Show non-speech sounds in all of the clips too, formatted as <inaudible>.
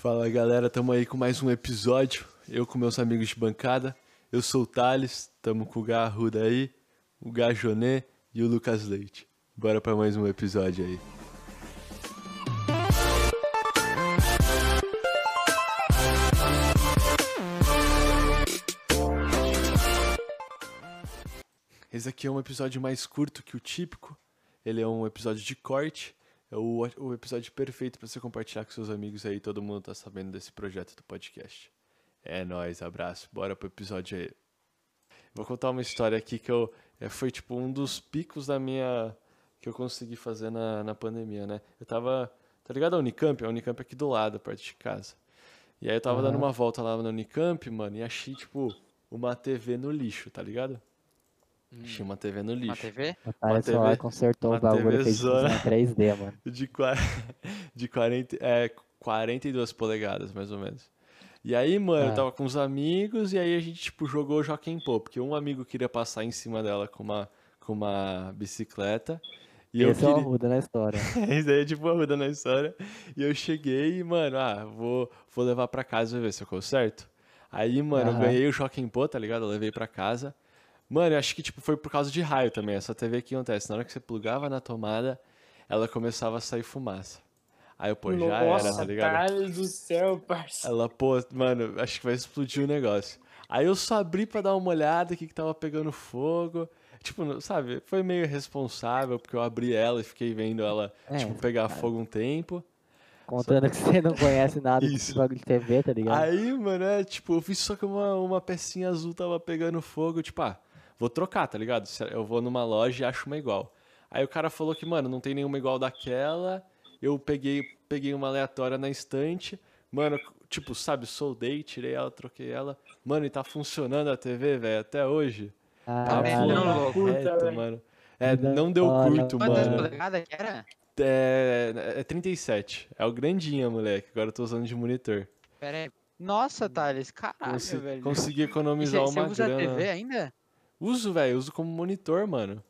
Fala galera, tamo aí com mais um episódio. Eu com meus amigos de bancada. Eu sou o Thales, tamo com o Gá Arruda aí, o Gá e o Lucas Leite. Bora pra mais um episódio aí. Esse aqui é um episódio mais curto que o típico. Ele é um episódio de corte. É o, o episódio perfeito para você compartilhar com seus amigos aí. Todo mundo tá sabendo desse projeto do podcast. É nóis, abraço. Bora pro episódio aí. Vou contar uma história aqui que eu, é, foi tipo um dos picos da minha. que eu consegui fazer na, na pandemia, né? Eu tava. Tá ligado a Unicamp? A Unicamp é aqui do lado, perto de casa. E aí eu tava Uhum. dando uma volta lá na Unicamp, mano, e achei, tipo, uma TV no lixo, tá ligado? Achei uma TV no Uma lixo. TV? O Thales TV foi lá e consertou uma o bagulho TV fez zona. desenho em 3D, mano. <laughs> De, qua- <laughs> de 40, é, 42 polegadas, mais ou menos. E aí, mano, eu Ah. tava com uns amigos e aí a gente, tipo, jogou Joaquim Pô, porque um amigo queria passar em cima dela com uma, com uma bicicleta. E eu Esse é o queria... Arruda na história. <laughs> Isso aí é tipo uma muda na história. E eu cheguei e, mano, ah, vou, vou levar pra casa e ver se eu conserto. Aí, mano, eu ganhei o Joaquim Pô, tá ligado? Eu levei pra casa. Mano, eu acho que, tipo, foi por causa de raio também. Essa TV que acontece. Na hora que você plugava na tomada, ela começava a sair fumaça. Aí eu, pô, já era, Nossa, tá ligado? Thales do céu, parça. Ela, pô, mano, acho que vai explodir o negócio. Aí eu só abri pra dar uma olhada, o que que tava pegando fogo. Tipo, não- sabe, foi meio irresponsável, porque eu abri ela e fiquei vendo ela, É, tipo, pegar fogo um tempo. Contando que você não conhece nada desse bagulho de TV, tá ligado? Aí, mano, é, tipo, eu vi só que uma, uma pecinha azul tava pegando fogo, tipo, ah, vou trocar, tá ligado? Eu vou numa loja e acho uma igual. Aí o cara falou que, mano, não tem nenhuma igual daquela. Eu peguei, peguei uma aleatória na estante. Mano, tipo, sabe, soldei, tirei ela, troquei ela. Mano, e tá funcionando a TV, velho, até hoje. Tá Caralho. vendo? voando louco. reto, Puta, velho. mano. É, não deu curto, Quantas mano. polegadas que era? É, é 37. É o grandinho, moleque. Agora eu tô usando de monitor. Pera aí. Nossa, Thales, caralho, Consi- velho. consegui E Você economizar você uma usa grana. TV ainda? Uso, velho, uso como monitor, mano.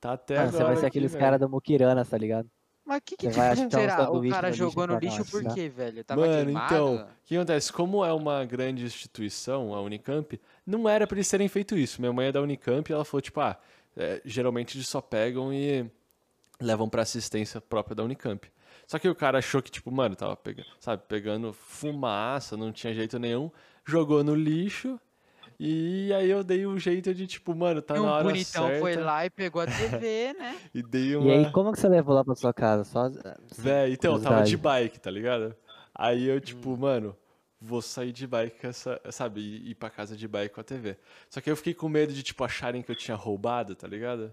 Tá até Mano, você vai ser aqui, aqueles caras do Mukirana, tá ligado? Mas o que que Você vai achar um será? O cara no lixo jogou no lixo nós, por né? quê, velho? Tava Mano, queimado? então, o que acontece? Como é uma grande instituição, a Unicamp, não era pra eles terem feito isso. Minha mãe é da Unicamp e ela falou, tipo, ah, é, geralmente eles só pegam e levam pra assistência própria da Unicamp. Só que o cara achou que, tipo, mano, tava pegando, sabe, pegando fumaça, não tinha jeito nenhum, jogou no lixo. E aí eu dei um jeito de, tipo, mano, tá E na hora bonitão certa. foi lá e pegou a TV, <laughs> né? E dei E uma... aí, como que você levou lá pra sua casa? Só. Véi, então, eu tava de bike, tá ligado? Aí eu, tipo, mano, vou sair de bike com essa, sabe, ir ir pra casa de bike com a TV. Só que eu fiquei com medo de, tipo, acharem que eu tinha roubado, tá ligado?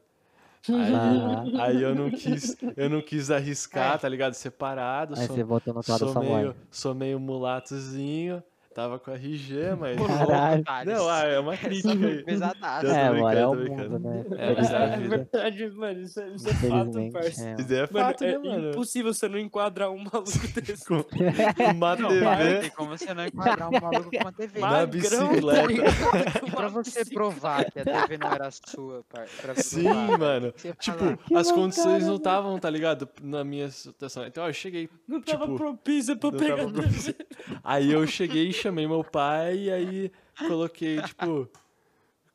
Aí, Ah. <laughs> aí eu não quis, eu não quis arriscar, É. tá ligado? Separado, Aí sou, você voltou no carro da sou meio, sou meio mulatozinho, tava com RG, mas... Caralho. Não, ah, é uma crítica aí. Pesadaço. É, mano, é o mundo, né? É, é a <laughs> É verdade, mano. Isso, é- isso é fato, é. Isso é Mano, fato, né, é mano? impossível você não enquadrar um maluco <laughs> desse. Com <laughs> uma Não, não TV tem como você não enquadrar um maluco com uma TV. na Magrão, bicicleta. tá? E pra você provar que a TV não era sua, par- pra Sim, provar, mano. Tipo, Que as condições não mano. estavam, tá ligado? Na minha situação. Então, ó, eu cheguei. Não tava tipo, propícia pra pegar tava. Aí eu cheguei e chamei meu pai e aí coloquei, tipo.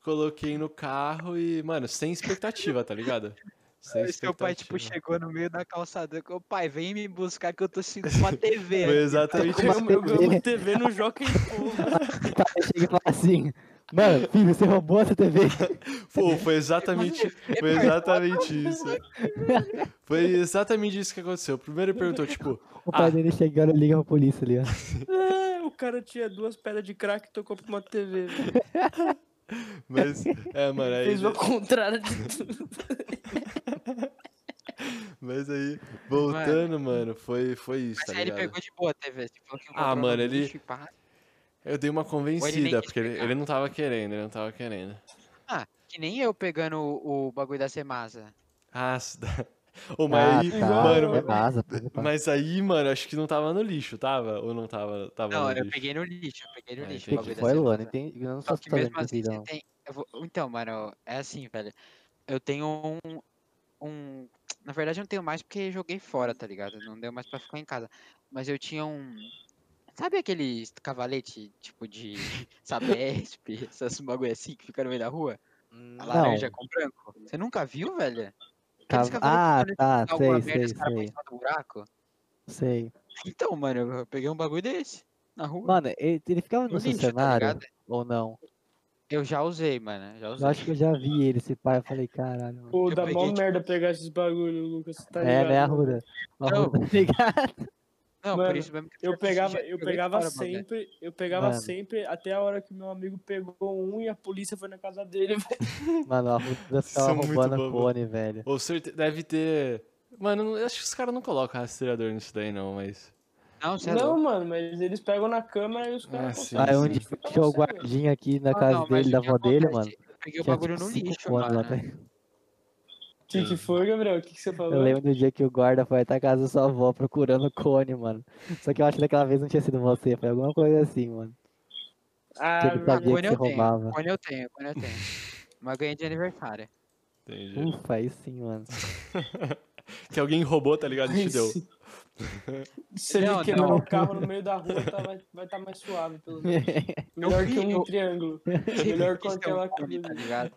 Coloquei no carro e, mano, sem expectativa, tá ligado? Sem Aí seu pai, tipo, chegou no meio da calçada e falou, pai, vem me buscar que eu tô sentindo uma <laughs> TV. Foi aqui." exatamente isso. eu, eu, eu TV no Jockey aí <laughs> chega e fala assim: Mano, filho, você roubou essa TV? Pô, foi exatamente, foi exatamente isso. Foi exatamente isso que aconteceu. Primeiro ele perguntou, tipo, O pai Ah. dele chegando e liga pra polícia ali, ó. É, o cara tinha duas pedras de crack e tocou pra uma TV. velho. mas. É, mano, aí. Fez o contrário de tudo. Mas aí, voltando, mano, foi, foi isso, Mas tá aí ele ligado? pegou de boa a TV. Você falou que Ah, mano, ele-. Eu dei uma convencida, quis porque ele, ele não tava querendo, ele não tava querendo. Ah, que nem eu pegando o, o bagulho da Semasa. Ah, se dá- <laughs> <laughs> Ô, mas aí, tá, mano, é pá. mas aí, mano, acho que não tava no lixo, tava? Ou não tava, tava Não, no eu lixo? peguei no lixo, eu peguei no Ah, lixo. que foi, Luan? Semasa. Entendi. Eu não Só que mesmo assim, você não. tem. eu vou- Então, mano, é assim, velho. Eu tenho um. um... Na verdade, eu não tenho mais porque joguei fora, tá ligado? Não deu mais pra ficar em casa. Mas eu tinha um Sabe aqueles cavalete, tipo de <laughs> Sabesp, <laughs> essas bagulho assim que fica no meio da rua? A laranja com branco? Você nunca viu, velho? Aqueles Ah, tá, sei, merda, os sei, caras sei. do buraco? Sei. Então, mano, eu peguei um bagulho desse na rua. Mano, ele, ele ficava no no seu lixo, tá cenário ligado? ou não? Eu já usei, mano. Já usei. Eu acho que eu já vi ele, esse pai. Eu falei, caralho. Mano. Pô, dá mó peguei, tipo- merda pegar esses bagulho, Lucas. Tá é, ligado? né, né? Arruda? Arruda, <laughs> tá ligado? Não, Mano, por isso mesmo que Eu pegava, eu pegava fora, sempre, eu pegava Mano. sempre até a hora que meu amigo pegou um e a polícia foi na casa dele, <laughs> velho. Mano, a Arruda ficava roubando bobo. cone, velho. Ou certe... deve ter. Mano, eu acho que os caras não colocam rastreador nisso daí, não, mas. Não, é Não, mano, mas eles pegam na câmera e os Ah, caras Aí sim. um dia tinha o guardinha aqui na Ah, casa não, dele, o da avó dele, mano. Peguei o Tinha bagulho tipo no lixo, lá, mano. O que, que foi, Gabriel? O que, que você falou? Eu lembro do dia que o guarda foi até a casa da sua avó procurando cone, mano. Só que eu acho que daquela vez não tinha sido você, foi alguma coisa assim, mano. Ah, que ele sabia que eu você tenho, roubava. cone eu tenho, cone eu tenho. Mas ganhei de aniversário. Entendi. Ufa, aí sim, mano. <laughs> Que alguém roubou, tá ligado? E te deu. Se ele <laughs> Não, quebrar não. o <laughs> carro no meio da rua, tá, vai estar tá mais suave, pelo menos. Melhor que um eu- triângulo. Melhor ter um aquela cone, tá ligado?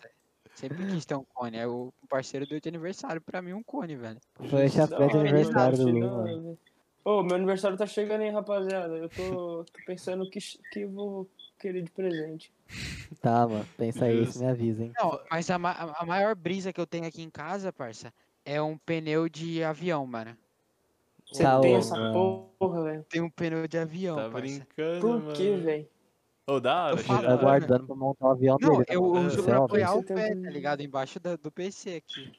Sempre quis ter um cone. Aí o parceiro deu de aniversário pra mim um cone, velho. Foi chapéu de aniversário do mano, Lu, chegando, mano. né? Ô, meu aniversário tá chegando aí, rapaziada. Eu tô, tô pensando que, que eu vou querer de presente. <laughs> Tá, mano. Pensa aí, isso me avisa, hein. Não, mas a, ma- a maior brisa que eu tenho aqui em casa, parça, é um pneu de avião, mano. Você Tá, tem essa porra, velho. Tem um pneu de avião, Tá parça. brincando, Por mano. que, velho? Ô, da hora, Eu falo, Tá geral. guarda- aguardando pra montar o avião Não, dele. eu né, É, uso é pra óbvio. apoiar o pé, tá ligado? Embaixo da- do PC aqui.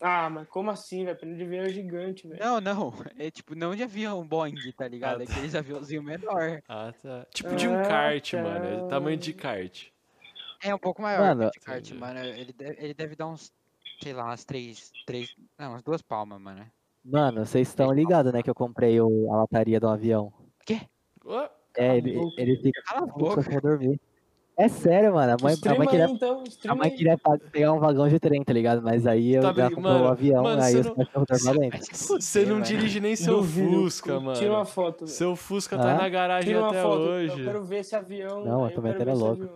Ah, mas como assim, velho? Pneu de avião é gigante, velho. Não, não. É tipo, não de avião Boeing, tá ligado? Ah, tá. Aqueles aviãozinhos menor. Ah, tá. Tipo de um Ah, kart, tá. mano. É tamanho de kart. É um pouco maior Mano, que o de kart, entendi. mano. Ele deve, ele deve dar uns, sei lá, umas três, três, não, umas duas palmas, mano. Mano, vocês estão ligados, né, que eu comprei o- a lataria do avião. Ô, É, ele, ele fica Cala a boca. pra dormir. É sério, mano. A mãe, a mãe aí, queria, então. a mãe queria pegar um vagão de trem, tá ligado? Mas aí eu Tá já mano, o avião, mano, aí você os não- cachorros dormem <laughs> Você não mano. dirige nem seu Duvido. Fusca, mano. Tira uma foto, velho. Seu Fusca tá Ah? na garagem Tira uma até foto. hoje. Eu quero ver esse avião. Não, eu tô metendo louco.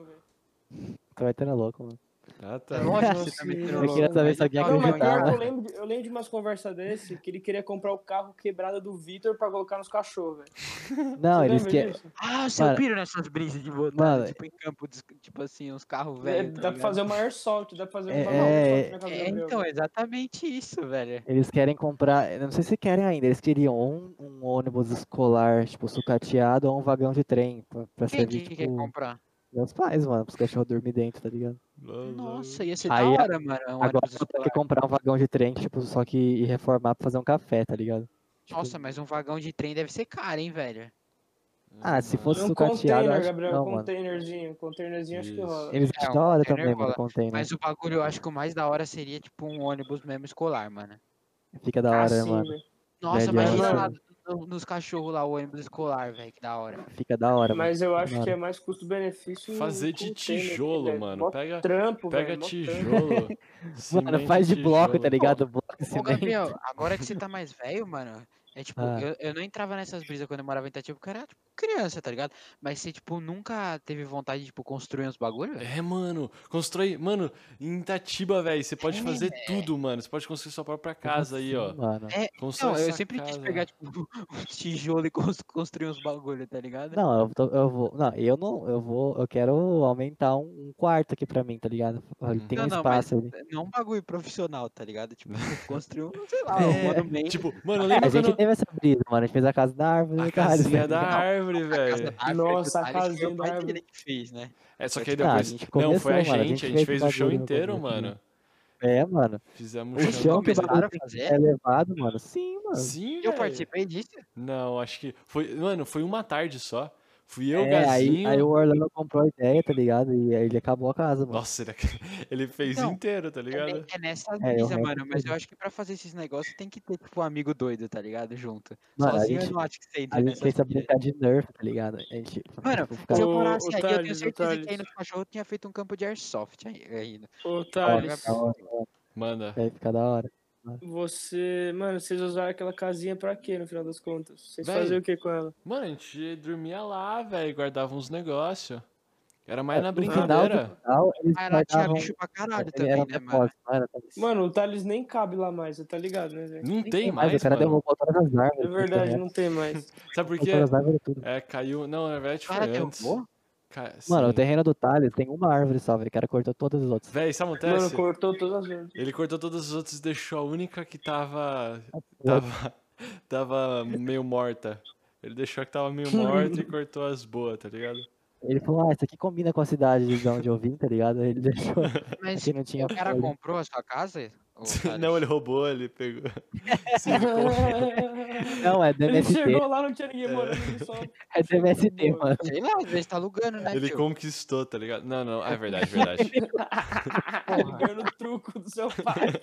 vai ter louco, mano. Ah, tá. É lógico que você Nossa, tá eu Eu queria saber se alguém acreditava. eu lembro, de- eu lembro de umas conversas desse que ele queria comprar o carro quebrado do Vitor pra colocar nos cachorros, velho. <laughs> Não, Você eles querem. Ah, seu Mano, piro nessas brisas de botar, mano, tipo, em campo, tipo assim, uns carros É, velhos. dá pra fazer uma airsoft, dá pra fazer É, uma é, É, Gabriel. então, exatamente isso, velho. Eles querem comprar. Eu não sei se querem ainda. Eles queriam um, um ônibus escolar, tipo, sucateado ou um vagão de trem. Pra, pra Quem servir, que quer tipo, comprar? meus pais, mano. Pros cachorros dormir dentro, tá ligado? Nossa, ia ser Aí, da hora, mano. Um Agora vou ter que comprar um vagão de trem, tipo, só que e reformar pra fazer um café, tá ligado? Tipo, Nossa, mas um vagão de trem deve ser caro, hein, velho. Ah, se fosse Um sucateado, container, Gabriel, não, mano. containerzinho. Containerzinho acho que rola. Eles É, acham da hora também, mano, rola. container. Mas o bagulho eu acho que o mais da hora seria, tipo, um ônibus mesmo escolar, mano. Fica da hora, assim, mano. velho. Nossa, Velho, imagina mano. lá no- nos cachorros lá, o ônibus escolar, velho, que da hora. Fica da hora, mano. Mas eu acho que Mano. é mais custo-benefício. Fazer de tijolo, velho. mano. Mó Pega, trampo, pega trampo. tijolo. <laughs> Mano, faz de bloco, tá tijolo. ligado? Bloco Ô. Gabriel, agora que você tá mais velho, mano, é tipo, Ah. eu, eu não entrava nessas brisas quando eu morava em Itatiba, porque eu era, tipo, criança, tá ligado? Mas você, tipo, nunca teve vontade de, tipo, construir uns bagulho? É, mano, constrói. Mano, em Itatiba, velho, você pode É, fazer tudo, mano. Você pode construir sua própria casa aí, ó. Assim, Mano. É, Constrói não, eu sempre quis casa. pegar, tipo, <laughs> um tijolo e cons- construir uns bagulho, tá ligado? Não, eu, tô- eu vou. Não, eu não. Eu vou. Eu quero aumentar um, um quarto aqui pra mim, tá ligado? Ele tem Não, um não, mas espaço ali. não um bagulho profissional, tá ligado? Tipo, <laughs> construir um, sei lá, um É, monumento. tipo, mano, É, lembra a gente quando. teve essa brisa, mano. A gente fez a casa da árvore. A casinha tá <laughs> da ligado? Árvore, velho. Nossa, a Thales foi casinha o da pai árvore. dele que fez, né? É, só que Ah, aí a depois. gente Não, foi a começou, mano, a gente, gente a gente fez fez o no inteiro, né? mano. É, mano. Fizemos O chão que o fazer? é levado, mano. Sim, mano. Sim, Eu velho. participei disso. Não, acho que foi. Mano, foi uma tarde só. Fui eu, É, aí, Gazinho. aí o Orlando comprou a ideia, tá ligado? E aí ele acabou a casa, mano. Nossa, ele, <laughs> ele fez Não, inteiro, tá É, ligado? ne- é nessa É, brisa, mano. Mas eu acho que pra fazer esses negócios tem que ter, tipo, um amigo doido, tá ligado? Junto. Mano, a Sozinho gente- eu não acho que você entra A gente fez a brincar de Nerf, tá ligado? A gente, Mano, tipo, Se eu Ô, morasse ô, aí, eu tenho Thales, ô, certeza que aí no cachorro eu tinha feito um campo de airsoft aí- ainda. Ô, da hora, Thales. Manda. Vai ficar da hora. Mano. Você. Mano, vocês usaram aquela casinha pra quê, no final das contas? Vocês Véi. faziam o que com ela? Mano, a gente dormia lá, velho, guardava uns negócios. Era mais na final do brincadeira. quintal, eles Ah, ela tinha bicho pra caralho também, era né, mano? não era? Mano, o Thales nem cabe lá mais, você tá ligado, né, velho? Não Nem tem O mais, cara mano. derrubou todas as árvores. É verdade, não tem mais. Sabe por quê? É, caiu... Não, na verdade O cara foi antes. derrubou? Ca... Mano, o terreno do Thales tem uma árvore só, velho. O cara cortou todas as outras. Véi, sabe o que Mano, acontece? cortou todas as árvores. Ele cortou todas as outras e deixou a única que tava... <laughs> Tava... tava meio morta. Ele deixou a que tava meio morta e <laughs> cortou as boas, tá ligado? Ele falou, ah, isso aqui combina com a cidade de onde eu vim, tá ligado? Ele <laughs> deixou Mas que não tinha o cara folha. comprou a sua casa? <laughs> Não, ele roubou, ele pegou. <laughs> Não, é do Ele chegou lá, não tinha ninguém morando, ele só... É do MST, mano. Sei lá, às vezes tá alugando, né, Ele tio? conquistou, tá ligado? Não, não, é verdade, verdade. <laughs> Ele ganhou no truco do seu pai.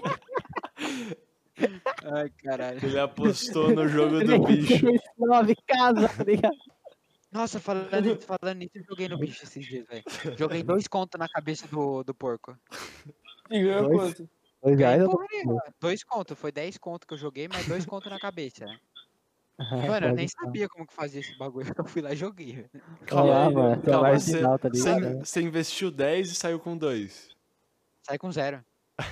Ai, caralho. Ele apostou no jogo do bicho. fez nove casas, tá ligado? Nossa, falando, nisso- falando nisso, eu joguei no bicho esses dias, velho. Joguei dois contos na cabeça do, do porco. E ganhou Dois. quanto? Dois reais porra. Dois contos, foi dez contos que eu joguei, mas dois contos na cabeça. né? <laughs> Mano, eu nem sabia como que fazia esse bagulho, <laughs> eu fui lá e joguei. Calma aí, mano. Calma, marginal, tá Você, você investiu 10 e saiu com 2. Sai com zero. <laughs>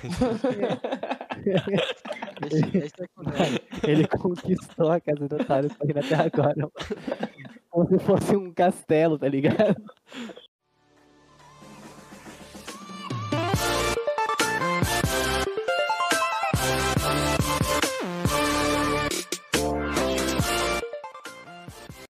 Deixa, deixa sai com zero. Ele conquistou a casa do tá indo até agora. mano. Como se fosse um castelo, tá ligado?